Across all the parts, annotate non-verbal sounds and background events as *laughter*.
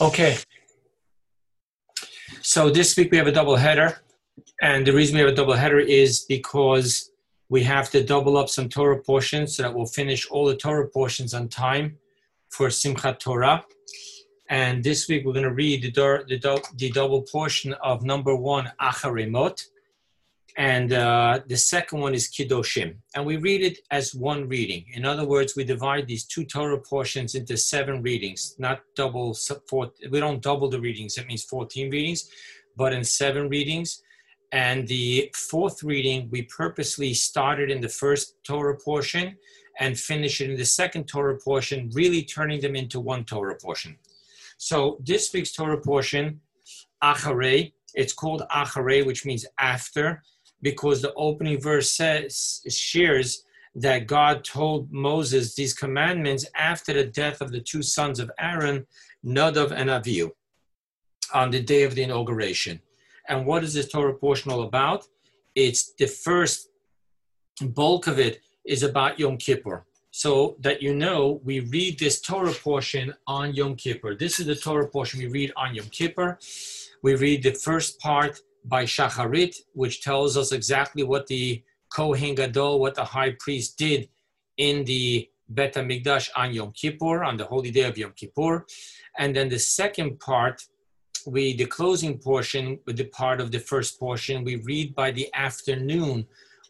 Okay. So this week we have a double header. And the reason we have a double header is because we have to double up some Torah portions so that we'll finish all the Torah portions on time for Simchat Torah. And this week we're going to read the, the, the double portion of number one, Acharei Mot and uh, the second one is Kedoshim. And we read it as one reading. In other words, we divide these two Torah portions into seven readings, not double, four, we don't double the readings, it means 14 readings, but in seven readings. And the fourth reading, we purposely started in the first Torah portion and finish it in the second Torah portion, really turning them into one Torah portion. So this week's Torah portion, Acharei, it's called Acharei, which means after because the opening verse says shares that God told Moses these commandments after the death of the two sons of Aaron, Nadav and Avihu, on the day of the inauguration. And what is this Torah portion all about? It's the first bulk of it is about Yom Kippur. So that you know, we read this Torah portion on Yom Kippur. This is the Torah portion we read on Yom Kippur. We read the first part by Shacharit, which tells us exactly what the Kohen Gadol, what the high priest did in the Bet HaMikdash on Yom Kippur, on the holy day of Yom Kippur. And then the second part, we the closing portion, with the part of the first portion, we read by the afternoon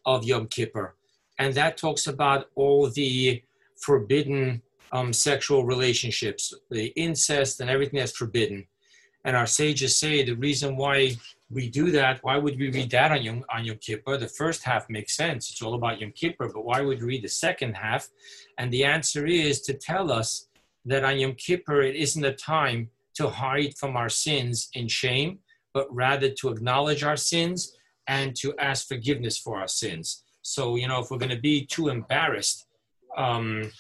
of Yom Kippur. And that talks about all the forbidden um, sexual relationships, the incest and everything that's forbidden. And our sages say the reason why we do that, why would we read that on Yom, on Yom Kippur? The first half makes sense. It's all about Yom Kippur, but why would we read the second half? And the answer is to tell us that on Yom Kippur, it isn't a time to hide from our sins in shame, but rather to acknowledge our sins and to ask forgiveness for our sins. So, you know, if we're going to be too embarrassed um,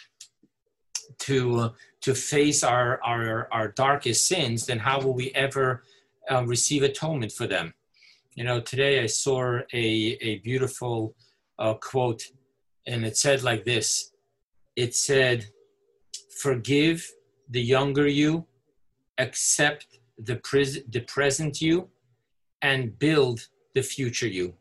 to, to face our, our, our darkest sins, then how will we ever um, receive atonement for them. You know, today I saw a, a beautiful uh, quote, and it said like this It said, Forgive the younger you, accept the, pres- the present you, and build the future you.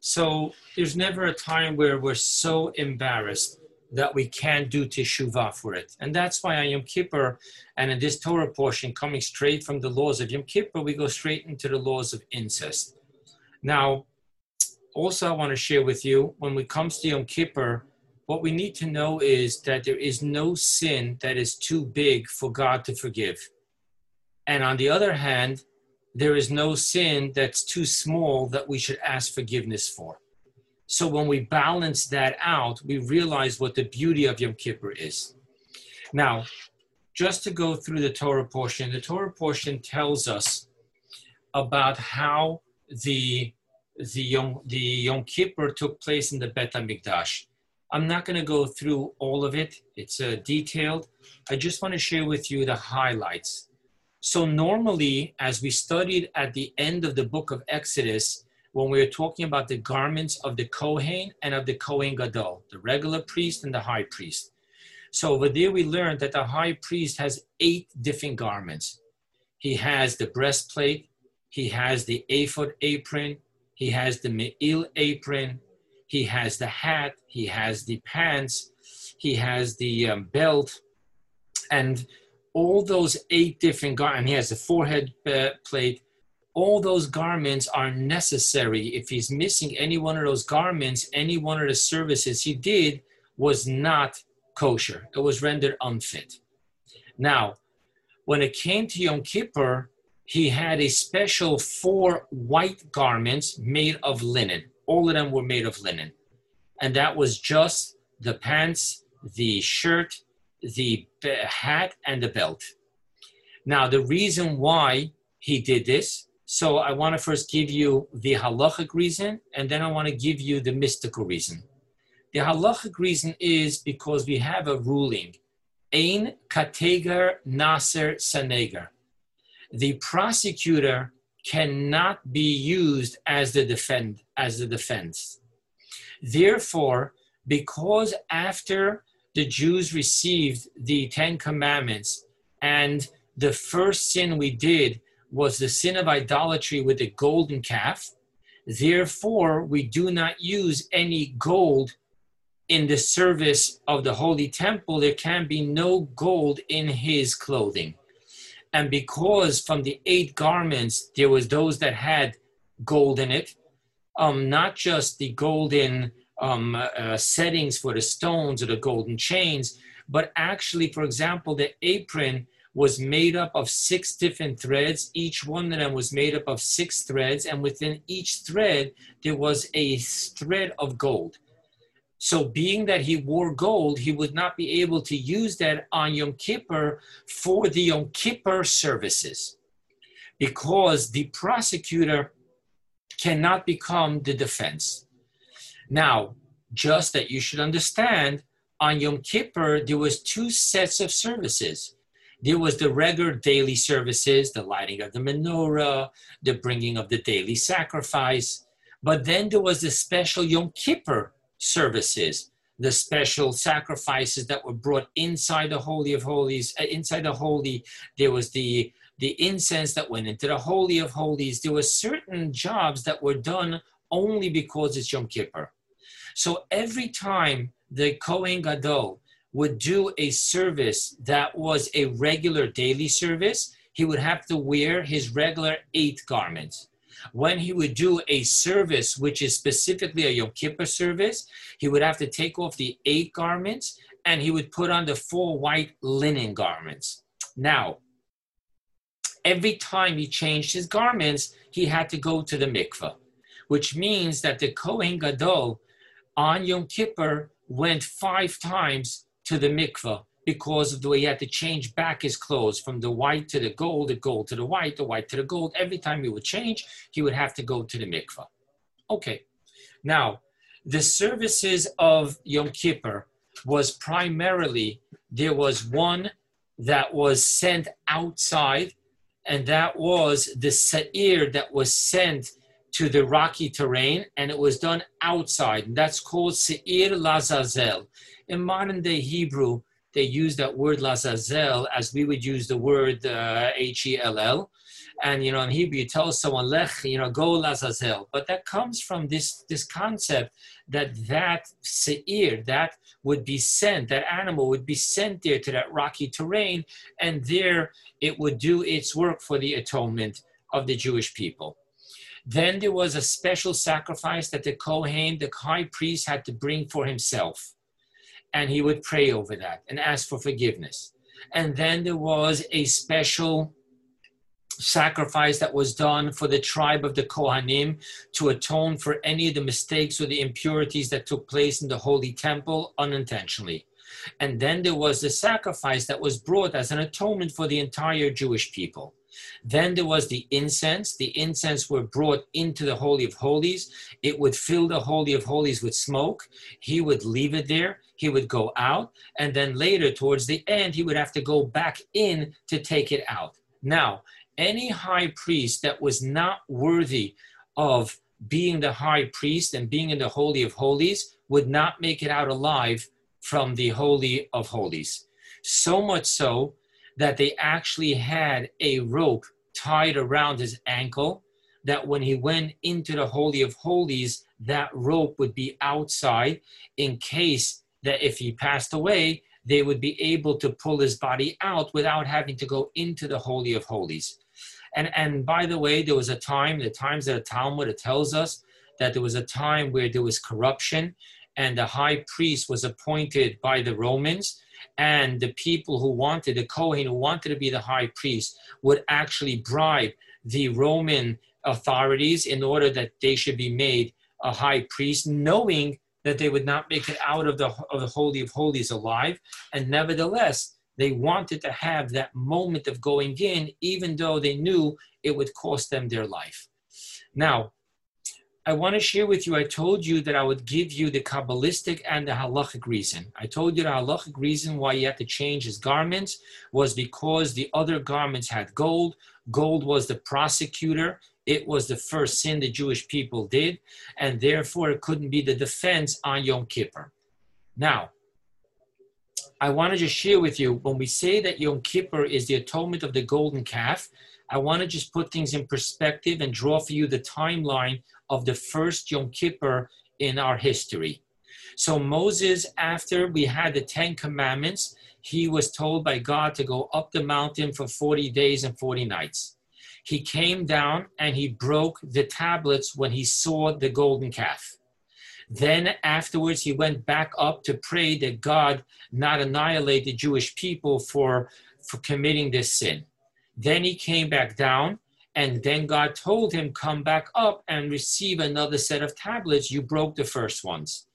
So there's never a time where we're so embarrassed that we can't do teshuvah for it. And that's why on Yom Kippur and in this Torah portion, coming straight from the laws of Yom Kippur, we go straight into the laws of incest. Now, also I want to share with you, when it comes to Yom Kippur, what we need to know is that there is no sin that is too big for God to forgive. And on the other hand, there is no sin that's too small that we should ask forgiveness for. So when we balance that out, we realize what the beauty of Yom Kippur is. Now, just to go through the Torah portion, the Torah portion tells us about how the the Yom, the Yom Kippur took place in the Bet HaMikdash. I'm not going to go through all of it. It's uh, detailed. I just want to share with you the highlights. So normally, as we studied at the end of the book of Exodus, when we are talking about the garments of the Kohen and of the Kohen Gadol, the regular priest and the high priest. So over there, we learned that the high priest has eight different garments. He has the breastplate, he has the ephod apron, he has the me'il apron, he has the hat, he has the pants, he has the um, belt, and all those eight different garments, he has the forehead uh, plate, all those garments are necessary. If he's missing any one of those garments, any one of the services he did was not kosher. It was rendered unfit. Now, when it came to Yom Kippur, he had a special four white garments made of linen. All of them were made of linen. And that was just the pants, the shirt, the hat, and the belt. Now, the reason why he did this so I want to first give you the halachic reason, and then I want to give you the mystical reason. The halachic reason is because we have a ruling, ein kategar naser sanegar. The prosecutor cannot be used as the defend as the defense. Therefore, because after the Jews received the Ten Commandments and the first sin we did was the sin of idolatry with the golden calf. Therefore, we do not use any gold in the service of the holy temple. There can be no gold in his clothing. And because from the eight garments, there was those that had gold in it, um, not just the golden um, uh, settings for the stones or the golden chains, but actually, for example, the apron was made up of six different threads. Each one of them was made up of six threads, and within each thread, there was a thread of gold. So, being that he wore gold, he would not be able to use that on Yom Kippur for the Yom Kippur services because the prosecutor cannot become the defense. Now, just that you should understand, on Yom Kippur, there was two sets of services. There was the regular daily services, the lighting of the menorah, the bringing of the daily sacrifice. But then there was the special Yom Kippur services, the special sacrifices that were brought inside the Holy of Holies. Uh, inside the Holy, there was the the incense that went into the Holy of Holies. There were certain jobs that were done only because it's Yom Kippur. So every time the Kohen Gadol would do a service that was a regular daily service, he would have to wear his regular eight garments. When he would do a service, which is specifically a Yom Kippur service, he would have to take off the eight garments and he would put on the four white linen garments. Now, every time he changed his garments, he had to go to the mikveh, which means that the Kohen Gadol on Yom Kippur went five times to the mikveh because of the way he had to change back his clothes from the white to the gold, the gold to the white, the white to the gold. Every time he would change, he would have to go to the mikveh. Okay, now the services of Yom Kippur was primarily there was one that was sent outside, and that was the sa'ir that was sent to the rocky terrain, and it was done outside. And that's called Seir Lazazel. In modern day Hebrew, they use that word Lazazel as we would use the word uh, H E L L. And you know, in Hebrew, you tell someone lech, you know, go Lazazel. But that comes from this this concept that that seir, that would be sent, that animal would be sent there to that rocky terrain, and there it would do its work for the atonement of the Jewish people. Then there was a special sacrifice that the Kohen, the high priest, had to bring for himself. And he would pray over that and ask for forgiveness. And then there was a special sacrifice that was done for the tribe of the Kohanim to atone for any of the mistakes or the impurities that took place in the holy temple unintentionally. And then there was the sacrifice that was brought as an atonement for the entire Jewish people. Then there was the incense. The incense were brought into the Holy of Holies. It would fill the Holy of Holies with smoke. He would leave it there. He would go out. And then later, towards the end, he would have to go back in to take it out. Now, any high priest that was not worthy of being the high priest and being in the Holy of Holies would not make it out alive from the Holy of Holies. So much so that they actually had a rope tied around his ankle that when he went into the holy of holies that rope would be outside in case that if he passed away they would be able to pull his body out without having to go into the holy of holies. And and by the way there was a time the times that the talmud tells us that there was a time where there was corruption and the high priest was appointed by the romans and the people who wanted, the Kohen who wanted to be the high priest, would actually bribe the Roman authorities in order that they should be made a high priest, knowing that they would not make it out of the, of the Holy of Holies alive. And nevertheless, they wanted to have that moment of going in, even though they knew it would cost them their life. Now, I want to share with you, I told you that I would give you the Kabbalistic and the halachic reason. I told you the halachic reason why he had to change his garments was because the other garments had gold. Gold was the prosecutor. It was the first sin the Jewish people did, and therefore it couldn't be the defense on Yom Kippur. Now, I want to just share with you when we say that Yom Kippur is the atonement of the golden calf, I want to just put things in perspective and draw for you the timeline of the first Yom Kippur in our history. So, Moses, after we had the Ten Commandments, he was told by God to go up the mountain for 40 days and 40 nights. He came down and he broke the tablets when he saw the golden calf. Then afterwards, he went back up to pray that God not annihilate the Jewish people for, for committing this sin. Then he came back down, and then God told him, Come back up and receive another set of tablets. You broke the first ones.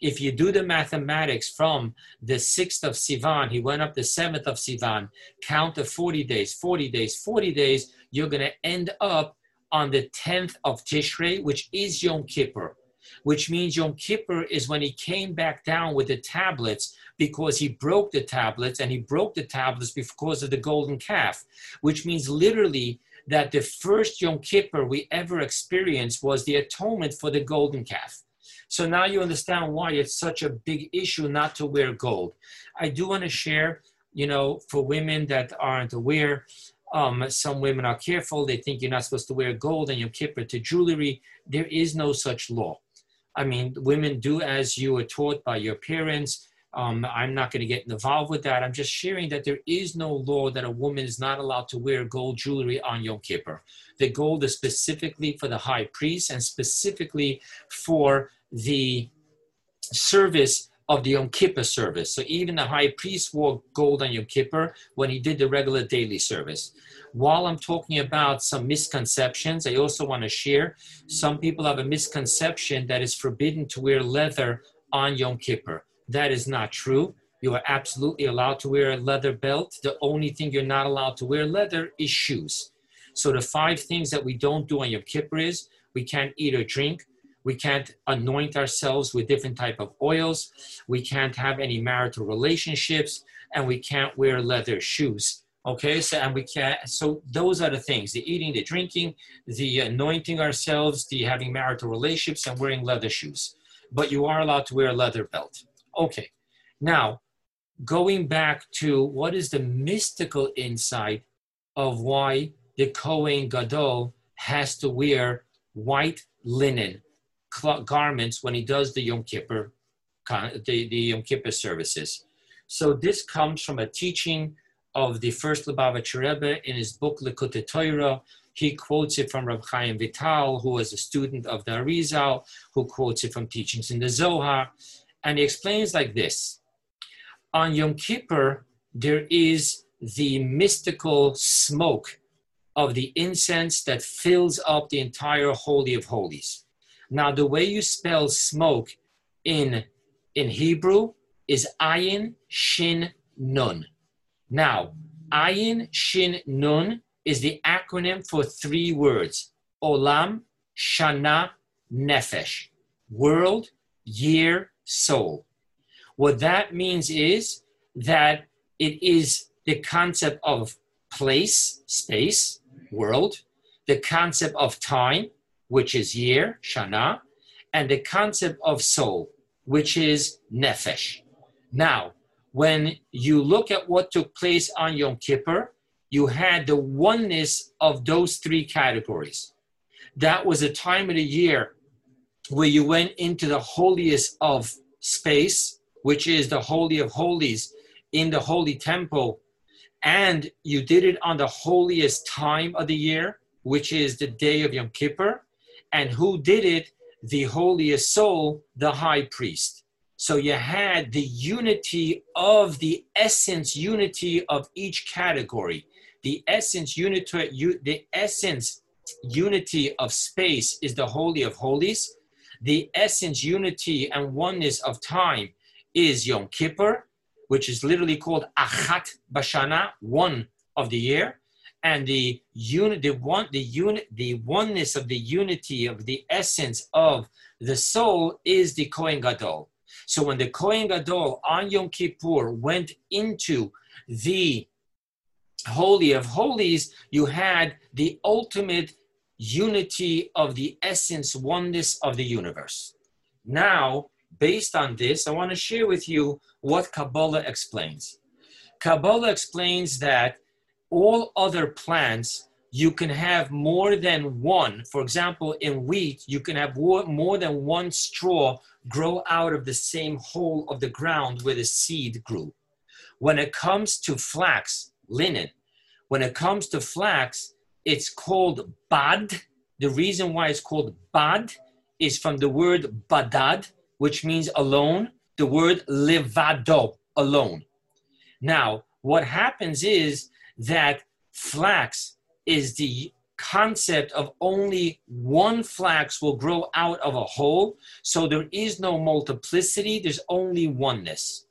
If you do the mathematics from the 6th of Sivan, he went up the 7th of Sivan, count the 40 days, 40 days, 40 days, you're going to end up on the 10th of Tishrei, which is Yom Kippur which means Yom Kippur is when he came back down with the tablets because he broke the tablets and he broke the tablets because of the golden calf, which means literally that the first Yom Kippur we ever experienced was the atonement for the golden calf. So now you understand why it's such a big issue not to wear gold. I do want to share, you know, for women that aren't aware, um, some women are careful. They think you're not supposed to wear gold and Yom Kippur to jewelry. There is no such law. I mean, women do as you were taught by your parents. Um, I'm not going to get involved with that. I'm just sharing that there is no law that a woman is not allowed to wear gold jewelry on Yom Kippur. The gold is specifically for the high priest and specifically for the service of the Yom Kippur service. So even the high priest wore gold on Yom Kippur when he did the regular daily service while I'm talking about some misconceptions, I also want to share some people have a misconception that it's forbidden to wear leather on Yom Kippur. That is not true. You are absolutely allowed to wear a leather belt. The only thing you're not allowed to wear leather is shoes. So the five things that we don't do on Yom Kippur is we can't eat or drink. We can't anoint ourselves with different type of oils. We can't have any marital relationships, and we can't wear leather shoes. Okay, so and we can't. so those are the things: the eating, the drinking, the anointing ourselves, the having marital relationships, and wearing leather shoes. But you are allowed to wear a leather belt. Okay, now going back to what is the mystical insight of why the Kohen Gadol has to wear white linen garments when he does the Yom Kippur, the, the Yom Kippur services. So this comes from a teaching of the first Lubavitcher Rebbe in his book Likutei Torah. He quotes it from Rab Chaim Vital, who was a student of the Arizal, who quotes it from teachings in the Zohar. And he explains like this On Yom Kippur, there is the mystical smoke of the incense that fills up the entire Holy of Holies. Now, the way you spell smoke in, in Hebrew is ayin shin nun. Now, Ayin Shin Nun is the acronym for three words Olam, Shana, Nefesh. World, year, soul. What that means is that it is the concept of place, space, world, the concept of time, which is year, Shana, and the concept of soul, which is Nefesh. Now, when you look at what took place on Yom Kippur, you had the oneness of those three categories. That was a time of the year where you went into the holiest of space, which is the Holy of Holies in the Holy Temple, and you did it on the holiest time of the year, which is the day of Yom Kippur. And who did it? The holiest soul, the high priest. So you had the unity of the essence, unity of each category. The essence, unity, the essence, unity of space is the holy of holies. The essence, unity, and oneness of time is Yom Kippur, which is literally called Achat Bashana, one of the year. And the unit, the one, the unit, the oneness of the unity of the essence of the soul is the Kohen Gadol. So when the Kohen Gadol on Yom Kippur went into the Holy of Holies, you had the ultimate unity of the essence, oneness of the universe. Now, based on this, I want to share with you what Kabbalah explains. Kabbalah explains that all other plants you can have more than one. For example, in wheat, you can have more than one straw grow out of the same hole of the ground where the seed grew. When it comes to flax, linen, when it comes to flax, it's called bad. The reason why it's called bad is from the word badad, which means alone, the word levado, alone. Now, what happens is that flax is the concept of only one flax will grow out of a whole. So there is no multiplicity, there's only oneness.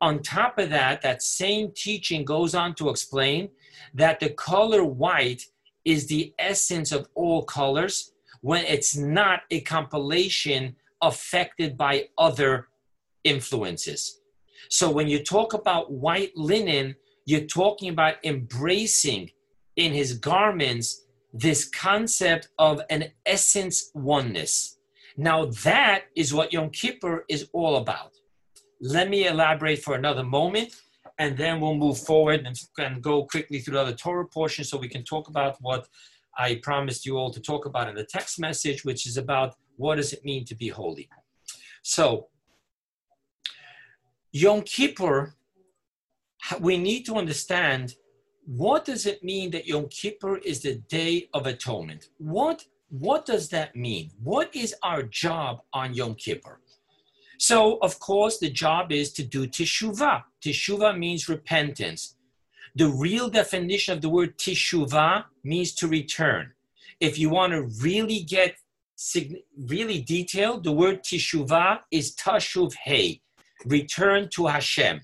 On top of that, that same teaching goes on to explain that the color white is the essence of all colors when it's not a compilation affected by other influences. So when you talk about white linen, you're talking about embracing in his garments this concept of an essence oneness. Now, that is what Yom Kippur is all about. Let me elaborate for another moment, and then we'll move forward and, and go quickly through the other Torah portion so we can talk about what I promised you all to talk about in the text message, which is about what does it mean to be holy. So, Yom Kippur, we need to understand what does it mean that Yom Kippur is the day of atonement? What, what does that mean? What is our job on Yom Kippur? So, of course, the job is to do teshuvah. Teshuvah means repentance. The real definition of the word teshuvah means to return. If you want to really get really detailed, the word teshuvah is tashuv hey, return to Hashem.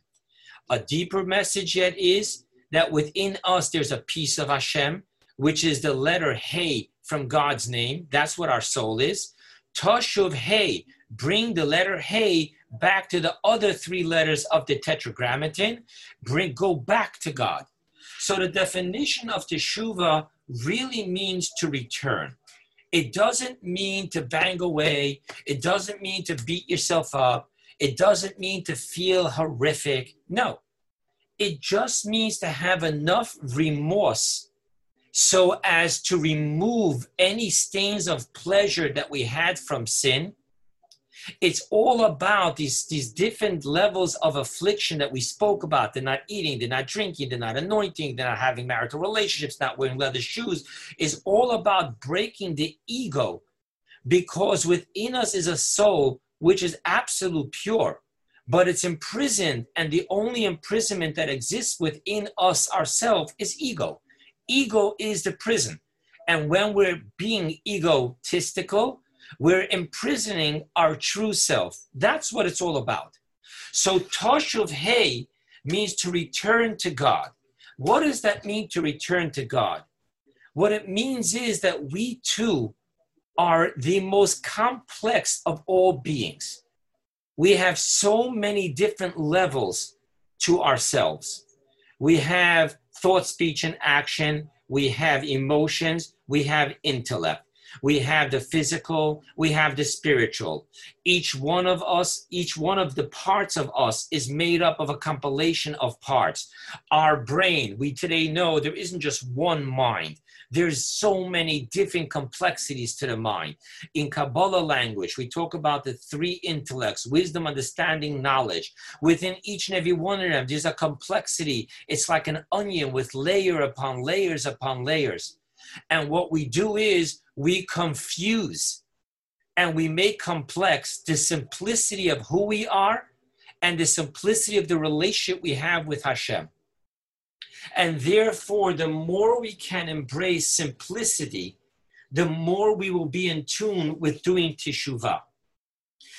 A deeper message yet is that within us there's a piece of Hashem, which is the letter Hey from God's name. That's what our soul is. Tashuv Hey, bring the letter Hey back to the other three letters of the tetragrammaton. Bring go back to God. So the definition of teshuva really means to return. It doesn't mean to bang away. It doesn't mean to beat yourself up. It doesn't mean to feel horrific. No, it just means to have enough remorse so as to remove any stains of pleasure that we had from sin. It's all about these, these different levels of affliction that we spoke about. They're not eating, they're not drinking, they're not anointing, they're not having marital relationships, not wearing leather shoes. Is all about breaking the ego because within us is a soul which is absolute pure but it's imprisoned, and the only imprisonment that exists within us ourselves is ego. Ego is the prison. And when we're being egotistical, we're imprisoning our true self. That's what it's all about. So Toshuv Hey means to return to God. What does that mean to return to God? What it means is that we too are the most complex of all beings we have so many different levels to ourselves. We have thought, speech, and action. We have emotions. We have intellect. We have the physical. We have the spiritual. Each one of us, each one of the parts of us is made up of a compilation of parts. Our brain, we today know there isn't just one mind. There's so many different complexities to the mind. In Kabbalah language, we talk about the three intellects wisdom, understanding, knowledge. Within each and every one of them, there's a complexity. It's like an onion with layer upon layers upon layers. And what we do is we confuse and we make complex the simplicity of who we are and the simplicity of the relationship we have with Hashem. And therefore, the more we can embrace simplicity, the more we will be in tune with doing teshuvah.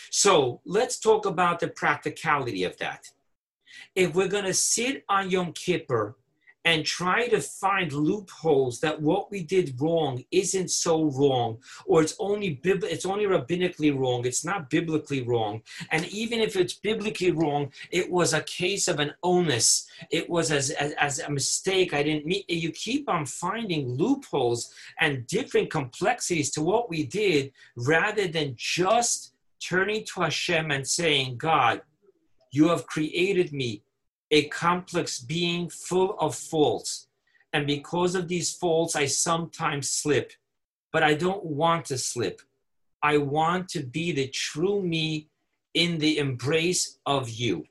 So let's talk about the practicality of that. If we're going to sit on Yom Kippur and try to find loopholes that what we did wrong isn't so wrong or it's only it's only rabbinically wrong it's not biblically wrong. And even if it's biblically wrong it was a case of an onus. It was as, as, as a mistake. I didn't you keep on finding loopholes and different complexities to what we did rather than just turning to Hashem and saying, God, you have created me a complex being full of faults. And because of these faults, I sometimes slip, but I don't want to slip. I want to be the true me in the embrace of you.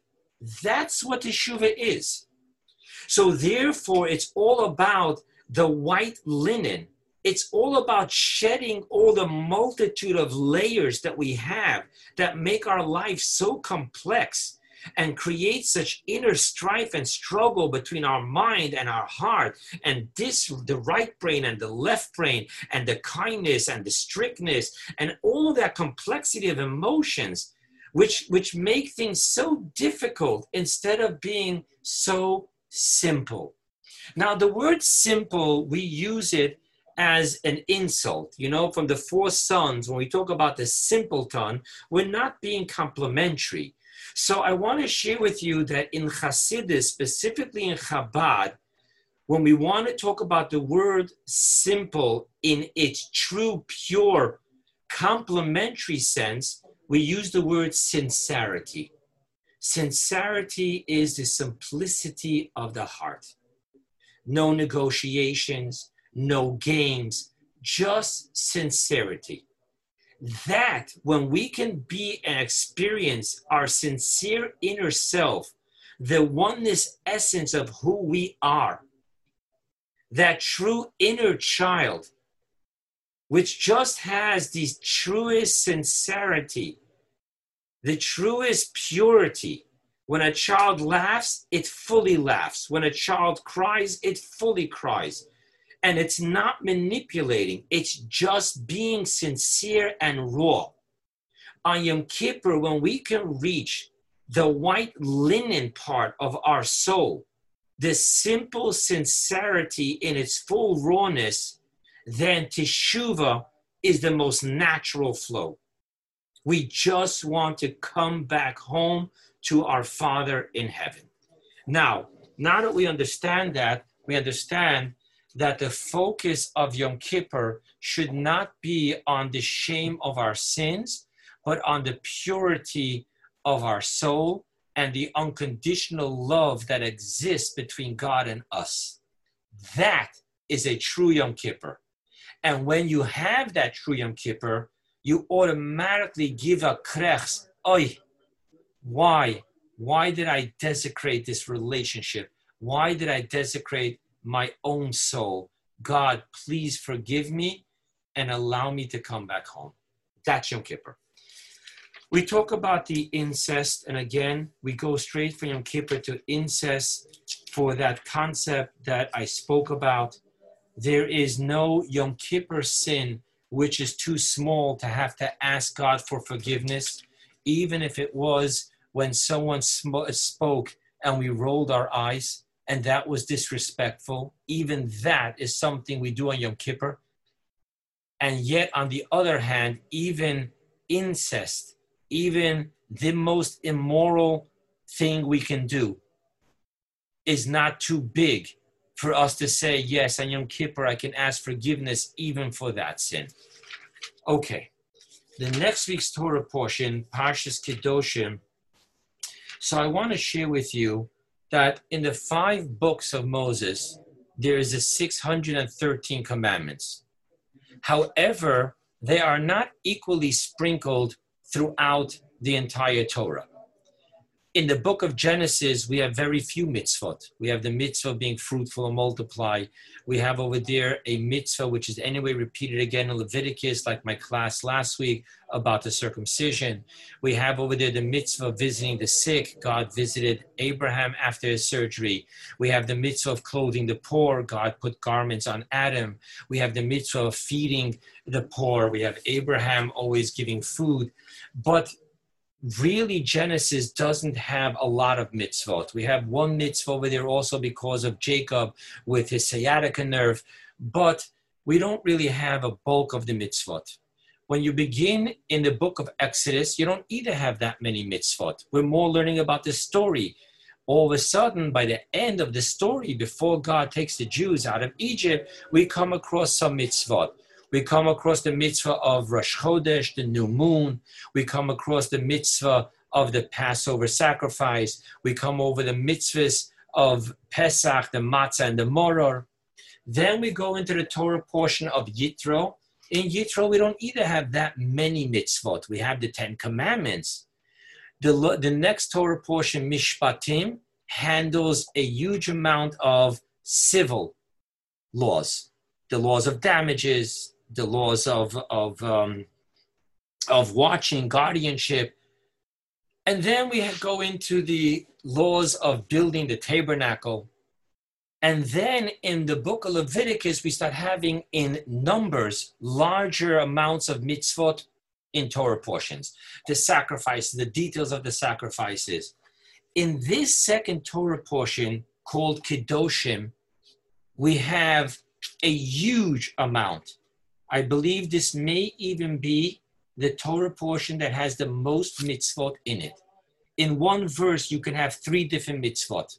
That's what teshuva is. So, therefore, it's all about the white linen. It's all about shedding all the multitude of layers that we have that make our life so complex and create such inner strife and struggle between our mind and our heart and this the right brain and the left brain and the kindness and the strictness and all that complexity of emotions which which make things so difficult instead of being so simple now the word simple we use it as an insult. You know, from the four sons, when we talk about the simpleton, we're not being complimentary. So I want to share with you that in Hasidus, specifically in Chabad, when we want to talk about the word simple in its true, pure, complementary sense, we use the word sincerity. Sincerity is the simplicity of the heart. No negotiations, no games, just sincerity that when we can be and experience our sincere inner self, the oneness essence of who we are, that true inner child, which just has the truest sincerity, the truest purity. When a child laughs, it fully laughs. When a child cries, it fully cries. And it's not manipulating, it's just being sincere and raw. On Yom Kippur, when we can reach the white linen part of our soul, this simple sincerity in its full rawness, then teshuva is the most natural flow. We just want to come back home to our Father in heaven. Now, now that we understand that, we understand that the focus of Yom Kippur should not be on the shame of our sins, but on the purity of our soul and the unconditional love that exists between God and us. That is a true Yom Kippur. And when you have that true Yom Kippur, you automatically give a krechs, oi, why? Why did I desecrate this relationship? Why did I desecrate my own soul. God, please forgive me and allow me to come back home. That's Yom Kippur. We talk about the incest, and again, we go straight from Yom Kippur to incest for that concept that I spoke about. There is no Yom Kippur sin which is too small to have to ask God for forgiveness, even if it was when someone sm- spoke and we rolled our eyes and that was disrespectful. Even that is something we do on Yom Kippur. And yet, on the other hand, even incest, even the most immoral thing we can do, is not too big for us to say, yes, on Yom Kippur, I can ask forgiveness even for that sin. Okay, the next week's Torah portion, Parshas Kedoshim. So I want to share with you that in the five books of Moses, there is a 613 commandments. However, they are not equally sprinkled throughout the entire Torah in the book of Genesis, we have very few mitzvot. We have the mitzvah being fruitful and multiply. We have over there a mitzvah which is anyway repeated again in Leviticus, like my class last week about the circumcision. We have over there the mitzvah visiting the sick. God visited Abraham after his surgery. We have the mitzvah of clothing the poor. God put garments on Adam. We have the mitzvah of feeding the poor. We have Abraham always giving food. But really Genesis doesn't have a lot of mitzvot. We have one mitzvah over there also because of Jacob with his sciatica nerve, but we don't really have a bulk of the mitzvot. When you begin in the book of Exodus, you don't either have that many mitzvot. We're more learning about the story. All of a sudden, by the end of the story, before God takes the Jews out of Egypt, we come across some mitzvot. We come across the mitzvah of Rosh Chodesh, the new moon. We come across the mitzvah of the Passover sacrifice. We come over the mitzvahs of Pesach, the matzah, and the moror. Then we go into the Torah portion of Yitro. In Yitro, we don't either have that many mitzvot. We have the Ten Commandments. The, the next Torah portion, Mishpatim, handles a huge amount of civil laws, the laws of damages, the laws of, of, um, of watching, guardianship. And then we go into the laws of building the tabernacle. And then in the book of Leviticus, we start having in numbers larger amounts of mitzvot in Torah portions, the sacrifices, the details of the sacrifices. In this second Torah portion called Kedoshim, we have a huge amount. I believe this may even be the Torah portion that has the most mitzvot in it. In one verse, you can have three different mitzvot.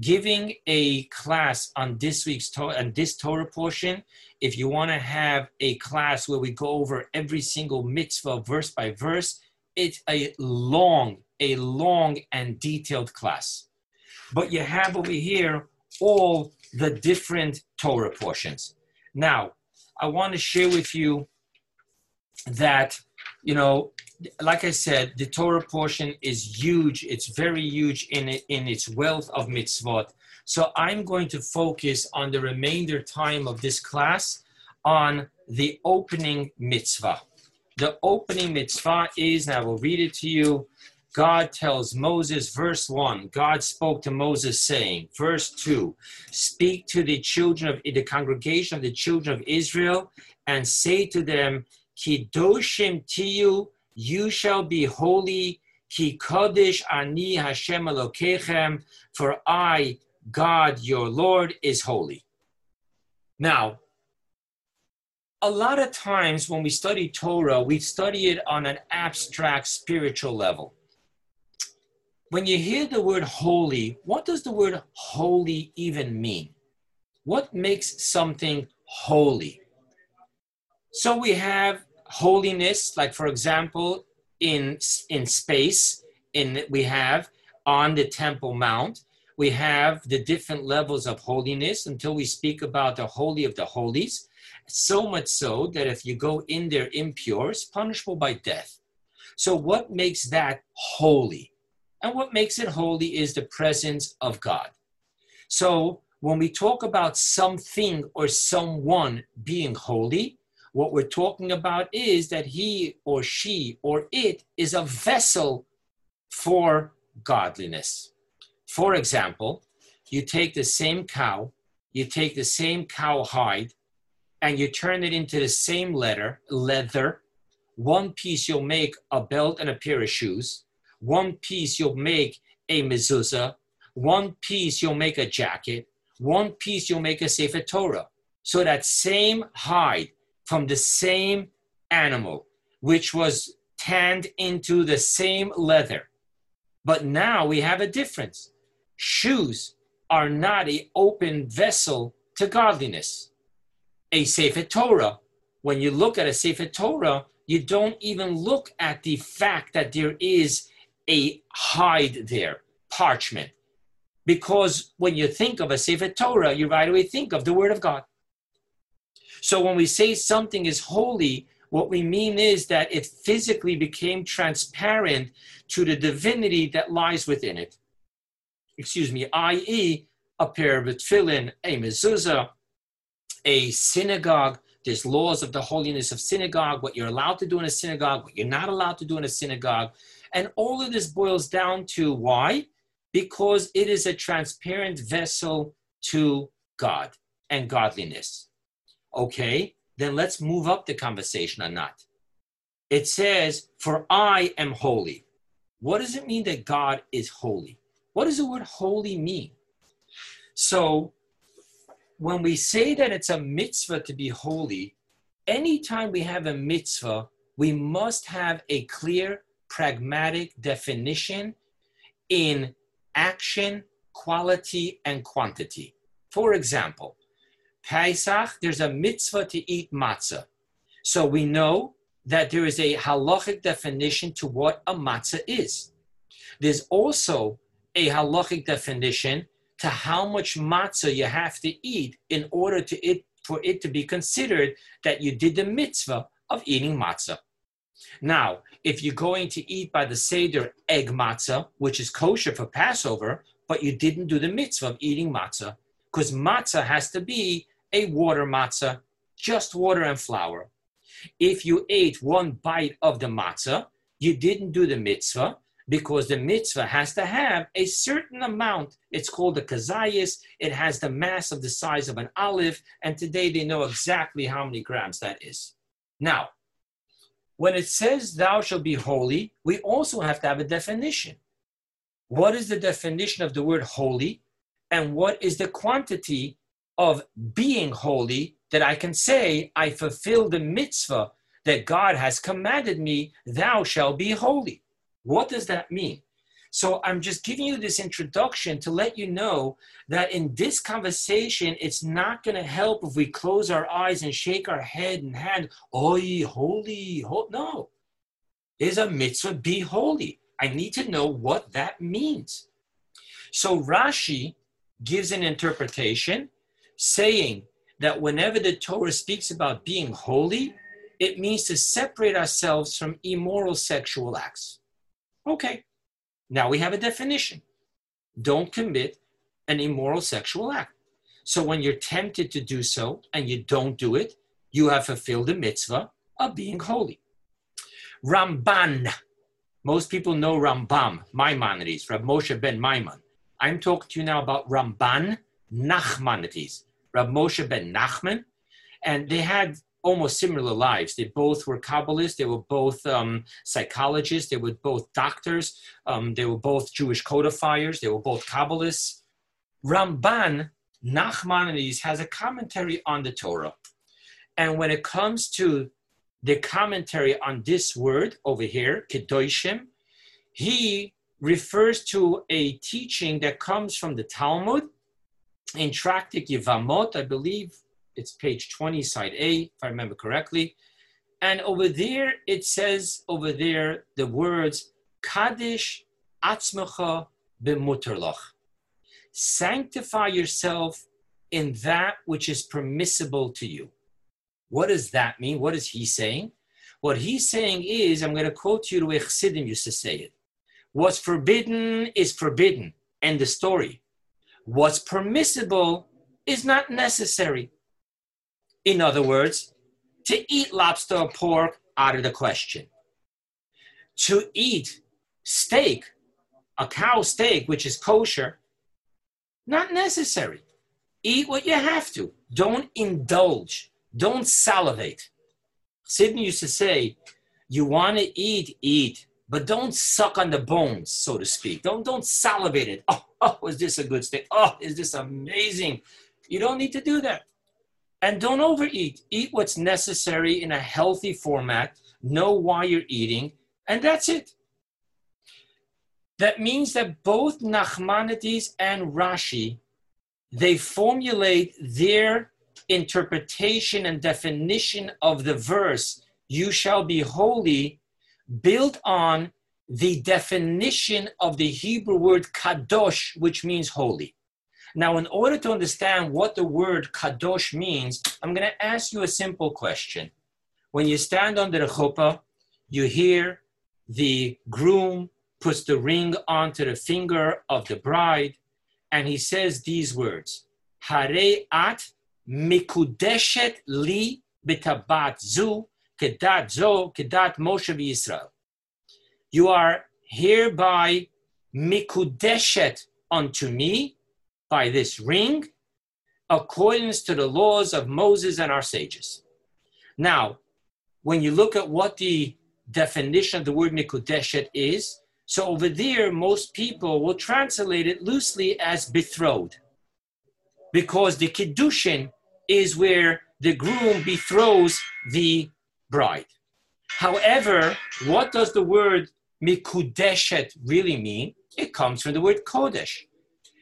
Giving a class on this week's Torah, on this Torah portion, if you want to have a class where we go over every single mitzvah verse by verse, it's a long, a long and detailed class. But you have over here all the different Torah portions. Now, I want to share with you that, you know, like I said, the Torah portion is huge. It's very huge in, in its wealth of mitzvot. So I'm going to focus on the remainder time of this class on the opening mitzvah. The opening mitzvah is, and I will read it to you, God tells Moses, verse 1, God spoke to Moses saying, verse 2, speak to the children of the congregation of the children of Israel and say to them, Kedoshim tihyu, you shall be holy, ki kodesh ani Hashem Elokechem, for I, God your Lord, is holy. Now, a lot of times when we study Torah, we study it on an abstract spiritual level when you hear the word holy, what does the word holy even mean? What makes something holy? So we have holiness, like for example, in, in space, in we have on the Temple Mount, we have the different levels of holiness until we speak about the holy of the holies. So much so that if you go in there impure, it's punishable by death. So, what makes that holy? And what makes it holy is the presence of God. So when we talk about something or someone being holy, what we're talking about is that he or she or it is a vessel for godliness. For example, you take the same cow, you take the same cow hide, and you turn it into the same leather, leather. One piece you'll make a belt and a pair of shoes one piece you'll make a mezuzah, one piece you'll make a jacket, one piece you'll make a Sefer Torah. So that same hide from the same animal, which was tanned into the same leather. But now we have a difference. Shoes are not a open vessel to godliness. A Sefer Torah, when you look at a Sefer Torah, you don't even look at the fact that there is a hide there, parchment. Because when you think of a Sefer Torah, you right away think of the Word of God. So when we say something is holy, what we mean is that it physically became transparent to the divinity that lies within it. Excuse me, i.e., a pair of tefillin, a mezuzah, a synagogue. There's laws of the holiness of synagogue, what you're allowed to do in a synagogue, what you're not allowed to do in a synagogue. And all of this boils down to why? Because it is a transparent vessel to God and godliness. Okay, then let's move up the conversation or not. It says, For I am holy. What does it mean that God is holy? What does the word holy mean? So, when we say that it's a mitzvah to be holy, anytime we have a mitzvah, we must have a clear pragmatic definition in action, quality, and quantity. For example, Pesach, there's a mitzvah to eat matzah. So we know that there is a halachic definition to what a matzah is. There's also a halachic definition to how much matzah you have to eat in order to it for it to be considered that you did the mitzvah of eating matzah. Now, if you're going to eat by the Seder egg matzah, which is kosher for Passover, but you didn't do the mitzvah of eating matzah, because matzah has to be a water matzah, just water and flour. If you ate one bite of the matzah, you didn't do the mitzvah because the mitzvah has to have a certain amount. It's called the kazayas. It has the mass of the size of an olive, and today they know exactly how many grams that is. Now, when it says thou shalt be holy, we also have to have a definition. What is the definition of the word holy? And what is the quantity of being holy that I can say, I fulfill the mitzvah that God has commanded me, thou shalt be holy? What does that mean? So I'm just giving you this introduction to let you know that in this conversation, it's not going to help if we close our eyes and shake our head and hand, oi, holy, ho-. no. Is a mitzvah, be holy. I need to know what that means. So Rashi gives an interpretation saying that whenever the Torah speaks about being holy, it means to separate ourselves from immoral sexual acts. Okay, now we have a definition. Don't commit an immoral sexual act. So when you're tempted to do so and you don't do it, you have fulfilled the mitzvah of being holy. Ramban. Most people know Rambam, Maimonides, Rab Moshe ben Maimon. I'm talking to you now about Ramban Nachmanides, Rab Moshe ben Nachman. And they had almost similar lives. They both were Kabbalists, they were both um, psychologists, they were both doctors, um, they were both Jewish codifiers, they were both Kabbalists. Ramban, Nachmanides, has a commentary on the Torah. And when it comes to the commentary on this word over here, Kedoshim, he refers to a teaching that comes from the Talmud in Tractate Yevamot, I believe it's page 20, side A, if I remember correctly. And over there, it says over there the words Kaddish Atzmecha b'muterlach. Sanctify yourself in that which is permissible to you. What does that mean? What is he saying? What he's saying is, I'm going to quote you the way Chassidim used to say it. What's forbidden is forbidden. End the story. What's permissible is not necessary. In other words, to eat lobster or pork, out of the question. To eat steak, a cow steak, which is kosher, not necessary. Eat what you have to. Don't indulge. Don't salivate. Sidney used to say, you want to eat, eat, but don't suck on the bones, so to speak. Don't, don't salivate it. *laughs* Oh, oh, is this a good steak? Oh, is this amazing? You don't need to do that. And don't overeat. Eat what's necessary in a healthy format. Know why you're eating, and that's it. That means that both Nachmanides and Rashi, they formulate their interpretation and definition of the verse, you shall be holy, built on the definition of the Hebrew word kadosh, which means holy. Now, in order to understand what the word kadosh means, I'm going to ask you a simple question. When you stand under the chuppah, you hear the groom puts the ring onto the finger of the bride, and he says these words, Hare at mikudeshet li bitabat zu kedat zo kedat Moshe Yisrael. You are hereby mikudeshet unto me by this ring according to the laws of Moses and our sages. Now, when you look at what the definition of the word mikudeshet is, so over there, most people will translate it loosely as betrothed, because the kiddushin is where the groom betroths the bride. However, what does the word mikudeshet really mean? It comes from the word kodesh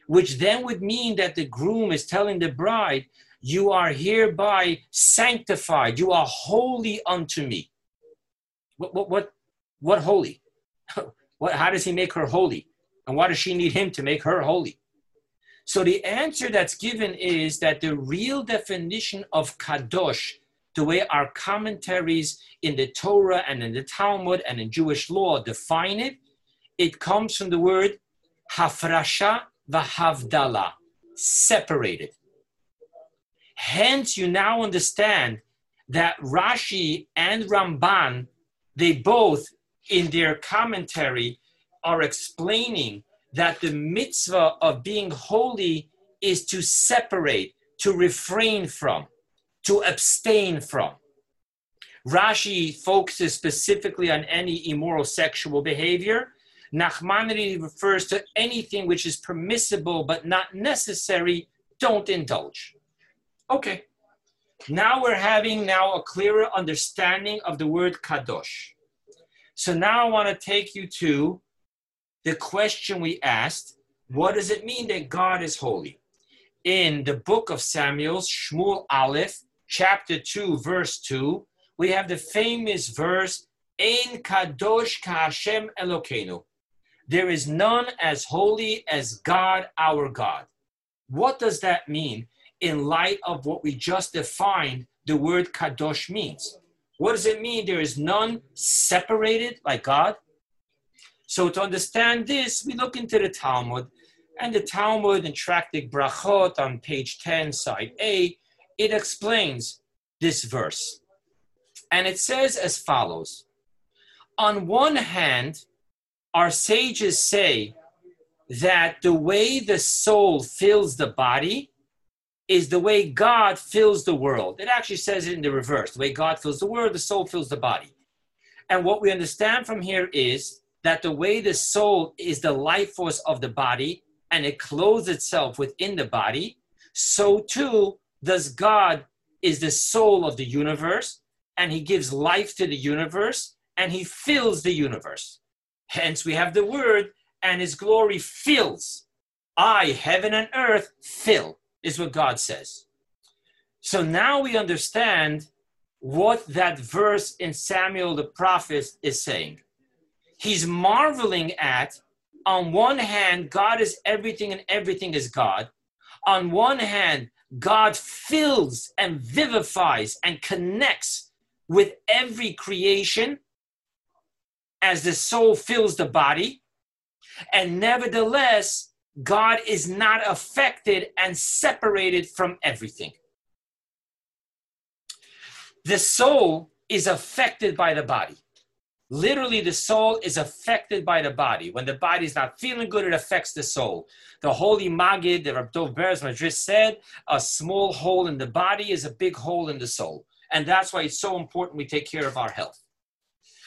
which then would mean that the groom is telling the bride, You are hereby sanctified. You are holy unto me. What, what, what, what holy? *laughs* what, how does he make her holy? And why does she need him to make her holy? So the answer that's given is that the real definition of kadosh, the way our commentaries in the Torah and in the Talmud and in Jewish law define it, it comes from the word hafrasha vahavdala, separated. Hence, you now understand that Rashi and Ramban, they both, in their commentary, are explaining that the mitzvah of being holy is to separate, to refrain from, to abstain from. Rashi focuses specifically on any immoral sexual behavior. Nachmanides refers to anything which is permissible but not necessary, don't indulge. Okay. Now we're having now a clearer understanding of the word kadosh. So now I want to take you to the question we asked what does it mean that God is holy? In the book of Samuel, Shmuel Aleph, chapter 2, verse 2, we have the famous verse, Ein Kadosh Ka Hashem Elokeinu. There is none as holy as God, our God. What does that mean in light of what we just defined the word Kadosh means? What does it mean? There is none separated like God? So to understand this, we look into the Talmud, and the Talmud in Tractate Brachot on page 10, side A, it explains this verse. And it says as follows On one hand, our sages say that the way the soul fills the body is the way God fills the world. It actually says it in the reverse the way God fills the world, the soul fills the body. And what we understand from here is that the way the soul is the life force of the body and it clothes itself within the body, so too does God is the soul of the universe and he gives life to the universe and he fills the universe. Hence we have the word and his glory fills. I, heaven and earth, fill, is what God says. So now we understand what that verse in Samuel the prophet is saying he's marveling at on one hand, God is everything and everything is God. On one hand, God fills and vivifies and connects with every creation as the soul fills the body. And nevertheless, God is not affected and separated from everything. The soul is affected by the body. Literally, the soul is affected by the body. When the body is not feeling good, it affects the soul. The holy Magid, the Rabdov Beres Mezritch said, a small hole in the body is a big hole in the soul. And that's why it's so important we take care of our health.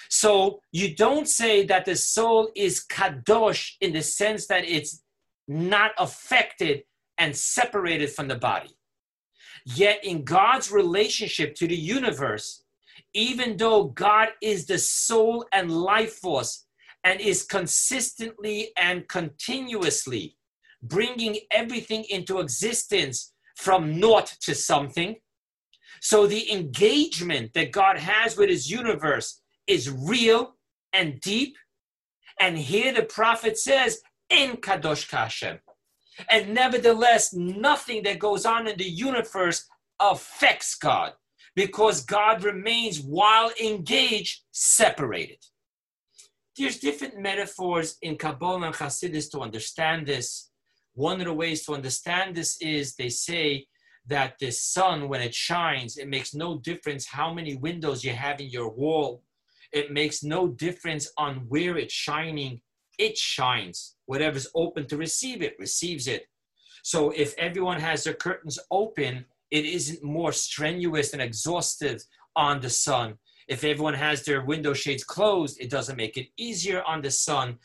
So you don't say that the soul is kadosh in the sense that it's not affected and separated from the body. Yet in God's relationship to the universe, even though God is the soul and life force and is consistently and continuously bringing everything into existence from naught to something. So the engagement that God has with his universe is real and deep. And here the prophet says, in Kadosh Ka Hashem. And nevertheless, nothing that goes on in the universe affects God because God remains while engaged separated. There's different metaphors in Kabbalah and Hasidus to understand this. One of the ways to understand this is they say that the sun, when it shines, it makes no difference how many windows you have in your wall. It makes no difference on where it's shining. It shines. Whatever's open to receive it receives it. So if everyone has their curtains open, it isn't more strenuous and exhaustive on the sun. If everyone has their window shades closed, it doesn't make it easier on the sun.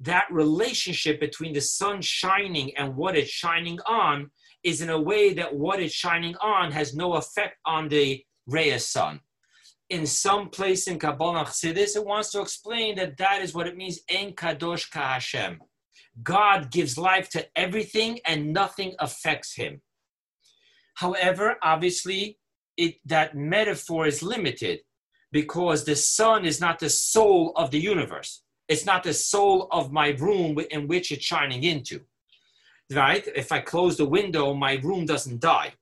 That relationship between the sun shining and what it's shining on is in a way that what it's shining on has no effect on the ray of sun. In some place in Kabbalah Chassidus, it wants to explain that that is what it means, En Kadosh Ka Hashem. God gives life to everything and nothing affects him. However, obviously, it, that metaphor is limited because the sun is not the soul of the universe. It's not the soul of my room in which it's shining into. Right? If I close the window, my room doesn't die.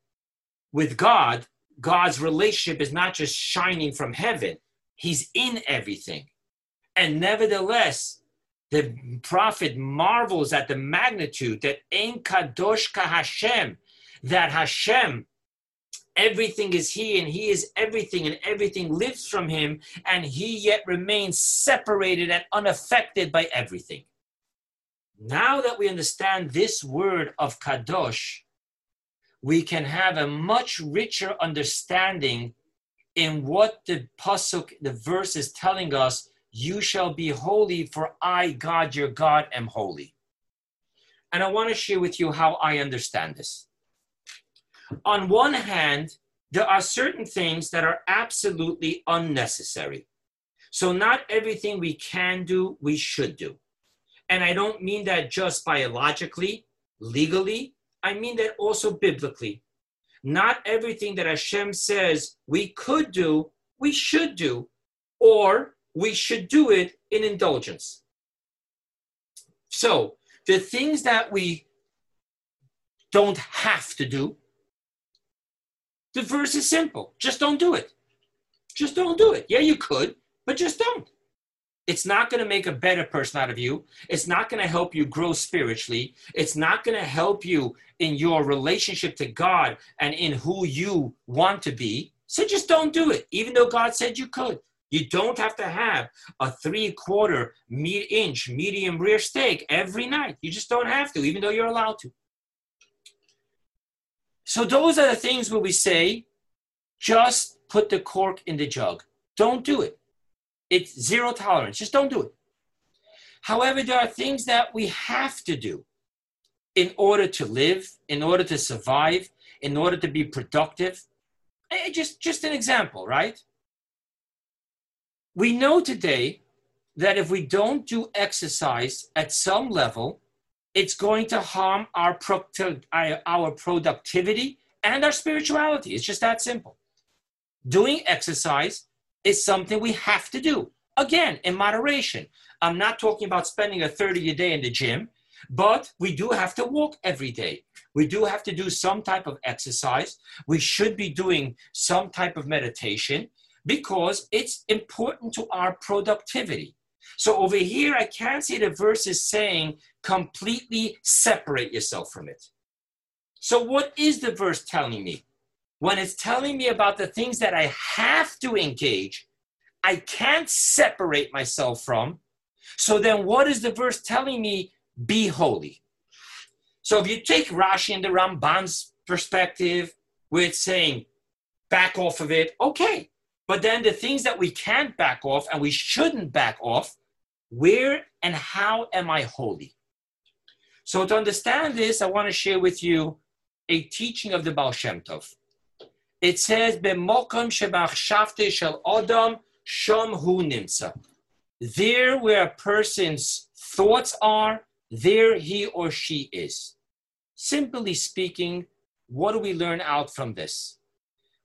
With God, God's relationship is not just shining from heaven, He's in everything. And nevertheless, the prophet marvels at the magnitude that Ein Kadosh Ka Hashem, that Hashem, everything is He and He is everything and everything lives from Him, and He yet remains separated and unaffected by everything. Now that we understand this word of Kadosh, we can have a much richer understanding in what the pasuk, the verse is telling us. You shall be holy, for I, God, your God, am holy. And I want to share with you how I understand this. On one hand, there are certain things that are absolutely unnecessary. So, not everything we can do, we should do. And I don't mean that just biologically, legally, I mean that also biblically. Not everything that Hashem says we could do, we should do, or we should do it in indulgence. So, the things that we don't have to do, the verse is simple. Just don't do it. Just don't do it. Yeah, you could, but just don't. It's not going to make a better person out of you. It's not going to help you grow spiritually. It's not going to help you in your relationship to God and in who you want to be. So just don't do it, even though God said you could. You don't have to have a three quarter inch medium rare steak every night. You just don't have to, even though you're allowed to. So, those are the things where we say, just put the cork in the jug. Don't do it. It's zero tolerance. Just don't do it. However, there are things that we have to do in order to live, in order to survive, in order to be productive. Just, just an example, right? We know today that if we don't do exercise at some level, it's going to harm our, our productivity and our spirituality. It's just that simple. Doing exercise is something we have to do. Again, in moderation. I'm not talking about spending a 30 a day in the gym, but we do have to walk every day. We do have to do some type of exercise. We should be doing some type of meditation because it's important to our productivity. So over here, I can't see the verses saying completely separate yourself from it. So, what is the verse telling me? When it's telling me about the things that I have to engage, I can't separate myself from. So then, what is the verse telling me? Be holy. So if you take Rashi and the Ramban's perspective, it's saying back off of it, okay. But then the things that we can't back off and we shouldn't back off, where and how am I holy? So to understand this, I want to share with you a teaching of the Baal Shem Tov it says, "B'mokom shebachshavte shel odom shom hu nimsa." There, where a person's thoughts are, there he or she is. Simply speaking, what do we learn out from this?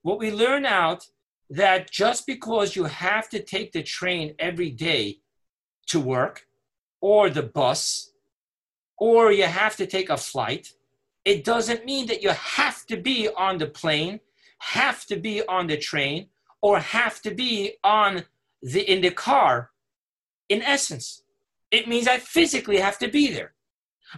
What we learn out that just because you have to take the train every day to work, or the bus, or you have to take a flight, it doesn't mean that you have to be on the plane have to be on the train or have to be on the in the car in essence. It means i physically have to be there.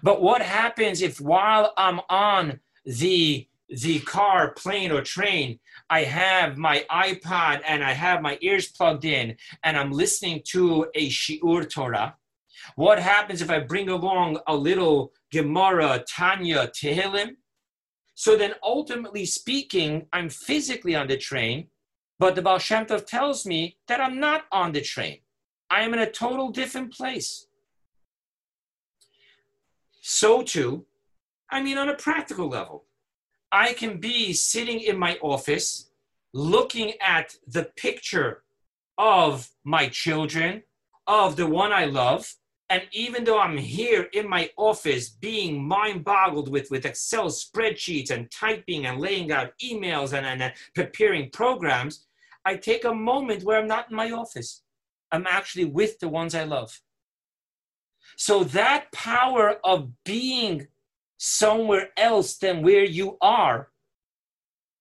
But what happens if while i'm on the the car plane or train i have my ipod and i have my ears plugged in and i'm listening to a shiur torah what happens if i bring along a little gemara tanya tehillim so then, ultimately speaking, I'm physically on the train, but the Baal Shem Tov tells me that I'm not on the train. I am in a total different place. So, too, I mean, on a practical level, I can be sitting in my office looking at the picture of my children, of the one I love, And even though I'm here in my office being mind boggled with, with Excel spreadsheets and typing and laying out emails and, and, and preparing programs, I take a moment where I'm not in my office. I'm actually with the ones I love. So that power of being somewhere else than where you are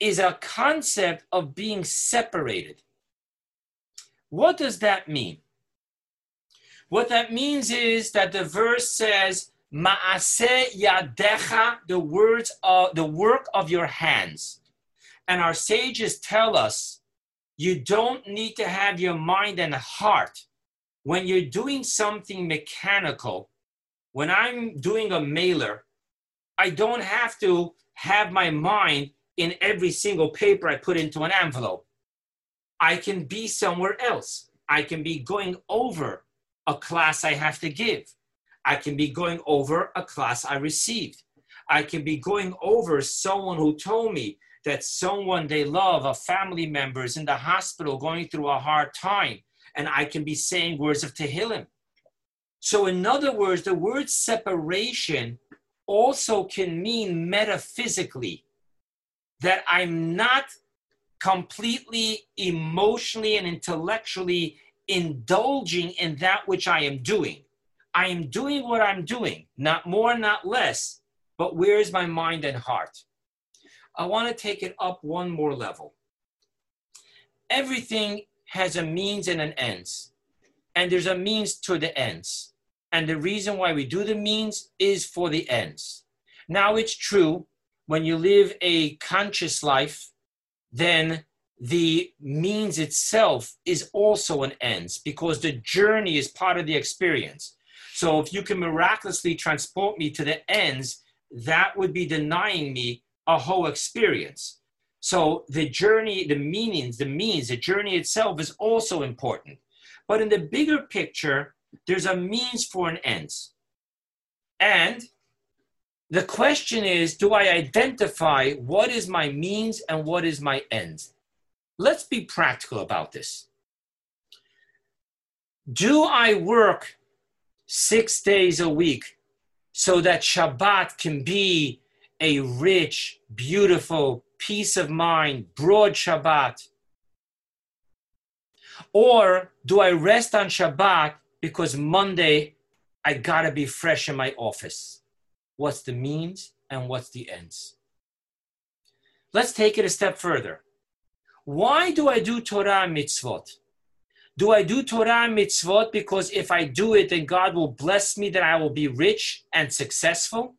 is a concept of being separated. What does that mean? What that means is that the verse says, Ma'aseh yadecha, the words of the work of your hands. And our sages tell us you don't need to have your mind and heart when you're doing something mechanical. When I'm doing a mailer, I don't have to have my mind in every single paper I put into an envelope. I can be somewhere else. I can be going over a class I have to give. I can be going over a class I received. I can be going over someone who told me that someone they love, a family member, is in the hospital going through a hard time, and I can be saying words of Tehillim. So, in other words, the word separation also can mean metaphysically that I'm not completely emotionally and intellectually indulging in that which I am doing. I am doing what I'm doing, not more, not less, but where is my mind and heart? I want to take it up one more level. Everything has a means and an ends, and there's a means to the ends. And the reason why we do the means is for the ends. Now, it's true when you live a conscious life, then the means itself is also an ends because the journey is part of the experience. So if you can miraculously transport me to the ends, that would be denying me a whole experience. So the journey, the meanings, the means, the journey itself is also important. But in the bigger picture, there's a means for an ends. And the question is do I identify what is my means and what is my ends? Let's be practical about this. Do I work six days a week so that Shabbat can be a rich, beautiful, peace of mind, broad Shabbat? Or do I rest on Shabbat because Monday I gotta be fresh in my office? What's the means and what's the ends? Let's take it a step further. Why do I do Torah mitzvot? Do I do Torah mitzvot because if I do it, then God will bless me, that I will be rich and successful?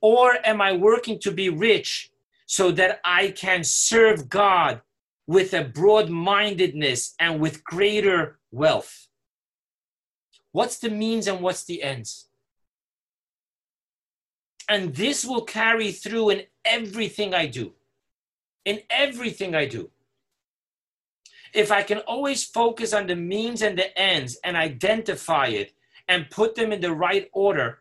Or am I working to be rich so that I can serve God with a broad mindedness and with greater wealth? What's the means and what's the ends? And this will carry through in everything I do in everything I do. If I can always focus on the means and the ends and identify it and put them in the right order,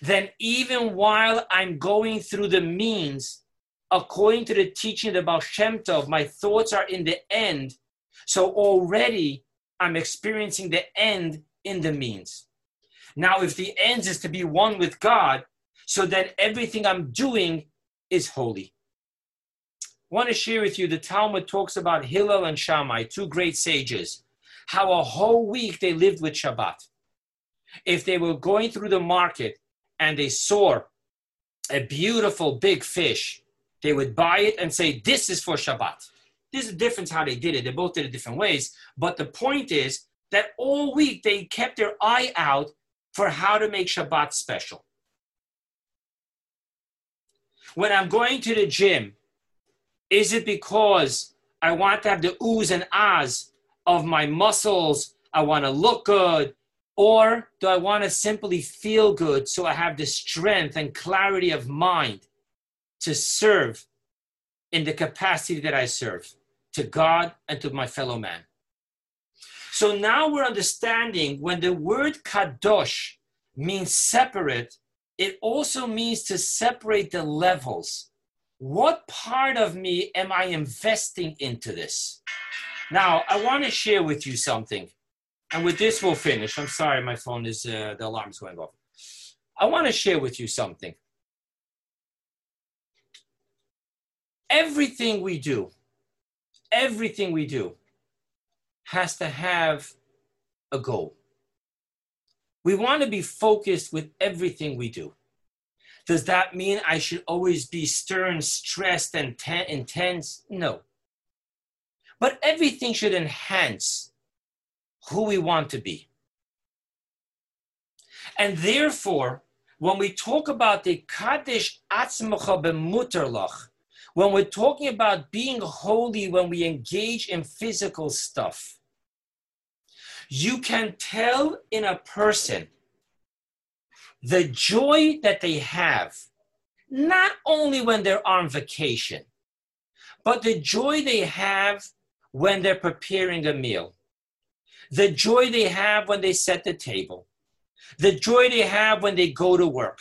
then even while I'm going through the means, according to the teaching Baal Shem Tov, my thoughts are in the end. So already I'm experiencing the end in the means. Now, if the ends is to be one with God, so then everything I'm doing is holy want to share with you the Talmud talks about Hillel and Shammai, two great sages, how a whole week they lived with Shabbat. If they were going through the market and they saw a beautiful big fish, they would buy it and say, This is for Shabbat. There's a difference how they did it. They both did it different ways. But the point is that all week they kept their eye out for how to make Shabbat special. When I'm going to the gym is it because I want to have the oohs and ahs of my muscles? I want to look good. Or do I want to simply feel good so I have the strength and clarity of mind to serve in the capacity that I serve to God and to my fellow man? So now we're understanding when the word kadosh means separate, it also means to separate the levels what part of me am I investing into this? Now, I want to share with you something. and with this we'll finish. I'm sorry, my phone is uh, the alarm's going off. I want to share with you something. Everything we do, everything we do has to have a goal. We want to be focused with everything we do. Does that mean I should always be stern, stressed, and ten- intense? No. But everything should enhance who we want to be. And therefore, when we talk about the Kaddish Atzmacha B'muterlach, when we're talking about being holy when we engage in physical stuff, you can tell in a person the joy that they have, not only when they're on vacation, but the joy they have when they're preparing a meal, the joy they have when they set the table, the joy they have when they go to work,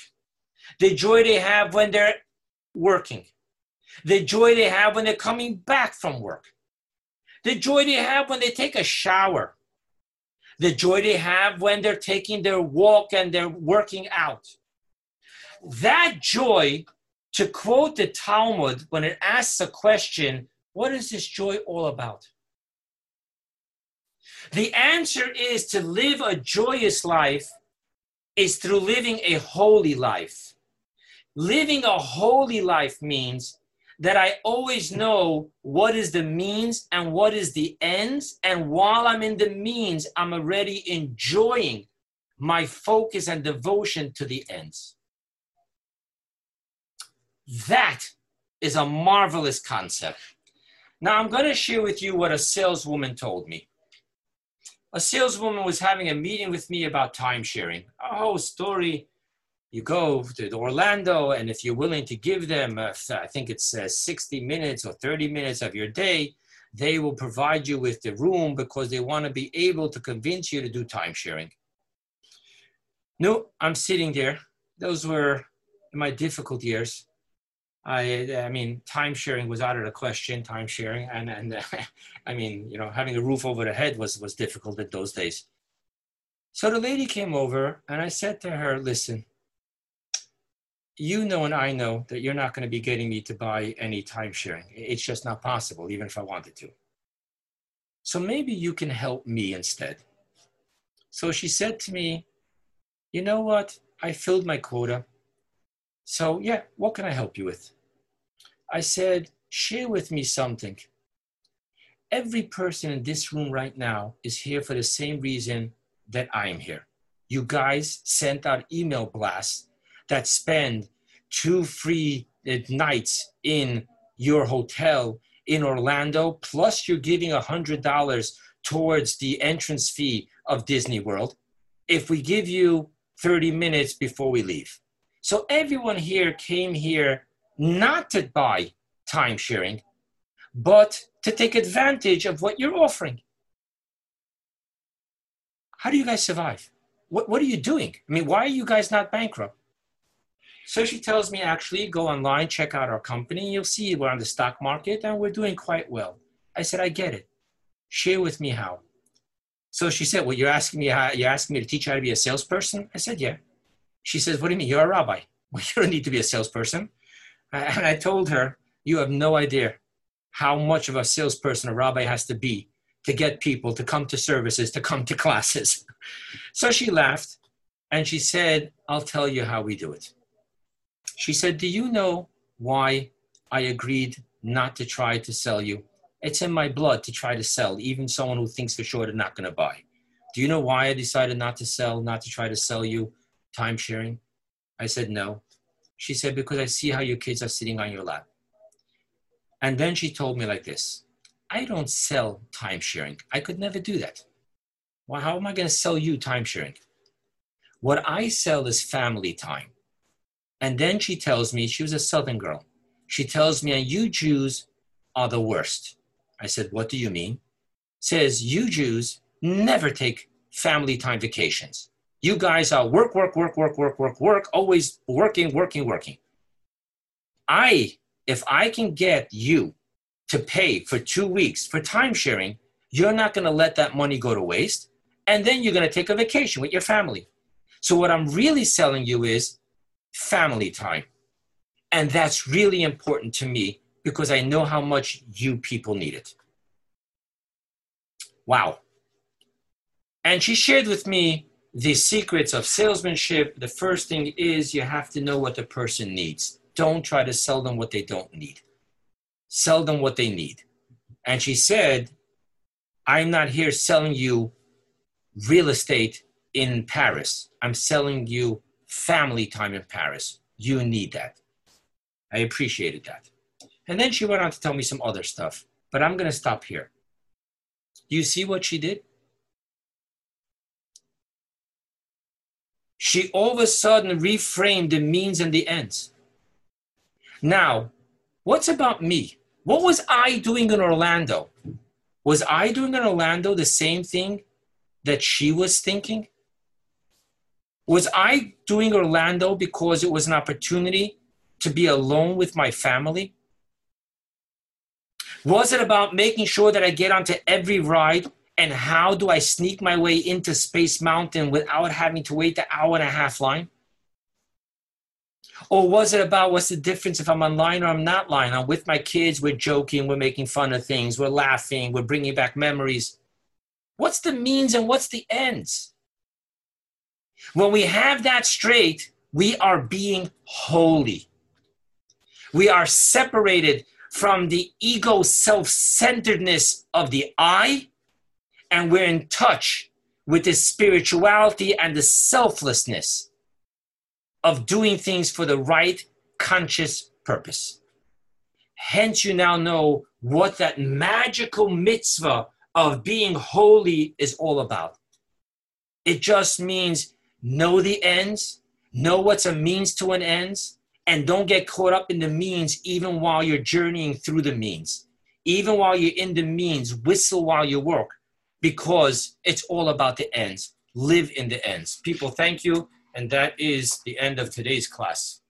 the joy they have when they're working, the joy they have when they're coming back from work, the joy they have when they take a shower, the joy they have when they're taking their walk and they're working out. That joy, to quote the Talmud when it asks a question, what is this joy all about? The answer is to live a joyous life is through living a holy life. Living a holy life means that I always know what is the means and what is the ends. And while I'm in the means, I'm already enjoying my focus and devotion to the ends. That is a marvelous concept. Now, I'm going to share with you what a saleswoman told me. A saleswoman was having a meeting with me about time sharing, a whole story you go to Orlando, and if you're willing to give them, uh, I think it's uh, 60 minutes or 30 minutes of your day, they will provide you with the room because they want to be able to convince you to do time sharing. No, I'm sitting there. Those were my difficult years. I, I mean, time sharing was out of the question. Time sharing, and and uh, *laughs* I mean, you know, having a roof over the head was was difficult in those days. So the lady came over, and I said to her, "Listen, you know and I know that you're not going to be getting me to buy any time sharing. It's just not possible, even if I wanted to. So maybe you can help me instead. So she said to me, You know what? I filled my quota. So, yeah, what can I help you with? I said, Share with me something. Every person in this room right now is here for the same reason that I'm here. You guys sent out email blasts that spend two free uh, nights in your hotel in Orlando, plus you're giving $100 towards the entrance fee of Disney World if we give you 30 minutes before we leave. So everyone here came here not to buy time sharing, but to take advantage of what you're offering. How do you guys survive? What, what are you doing? I mean, why are you guys not bankrupt? So she tells me, actually, go online, check out our company. You'll see we're on the stock market and we're doing quite well. I said, I get it. Share with me how. So she said, well, you're asking me how, you're asking me to teach you how to be a salesperson? I said, yeah. She says, what do you mean? You're a rabbi. *laughs* Well, you don't need to be a salesperson. And I told her, you have no idea how much of a salesperson a rabbi has to be to get people to come to services, to come to *laughs* classes. So she laughed and she said, I'll tell you how we do it. She said, Do you know why I agreed not to try to sell you? It's in my blood to try to sell, even someone who thinks for sure they're not going to buy. Do you know why I decided not to sell, not to try to sell you time sharing? I said, No. She said, Because I see how your kids are sitting on your lap. And then she told me like this I don't sell time sharing. I could never do that. Well, how am I going to sell you time sharing? What I sell is family time. And then she tells me, she was a Southern girl. She tells me, and you Jews are the worst. I said, What do you mean? Says, You Jews never take family time vacations. You guys are work, work, work, work, work, work, work, always working, working, working. I, if I can get you to pay for two weeks for time sharing, you're not going to let that money go to waste. and then you're going to take a vacation with your family. So, what I'm really selling you is family time. And that's really important to me because I know how much you people need it. Wow. And she shared with me the secrets of salesmanship. The first thing is you have to know what the person needs. Don't try to sell them what they don't need. Sell them what they need. And she said, I'm not here selling you real estate in Paris. I'm selling you family time in Paris. You need that. I appreciated that. And then she went on to tell me some other stuff, but I'm going to stop here. You see what she did? She all of a sudden reframed the means and the ends. Now, what's about me? What was I doing in Orlando? Was I doing in Orlando the same thing that she was thinking? Was I doing Orlando because it was an opportunity to be alone with my family? Was it about making sure that I get onto every ride? And how do I sneak my way into Space Mountain without having to wait the hour and a half line? Or was it about what's the difference if I'm online or I'm not online? I'm with my kids, we're joking, we're making fun of things, we're laughing, we're bringing back memories. What's the means and what's the ends? When we have that straight, we are being holy. We are separated from the ego self centeredness of the I, and we're in touch with the spirituality and the selflessness of doing things for the right conscious purpose. Hence, you now know what that magical mitzvah of being holy is all about. It just means know the ends, know what's a means to an ends, and don't get caught up in the means even while you're journeying through the means. Even while you're in the means, whistle while you work because it's all about the ends. Live in the ends. People, thank you. And that is the end of today's class.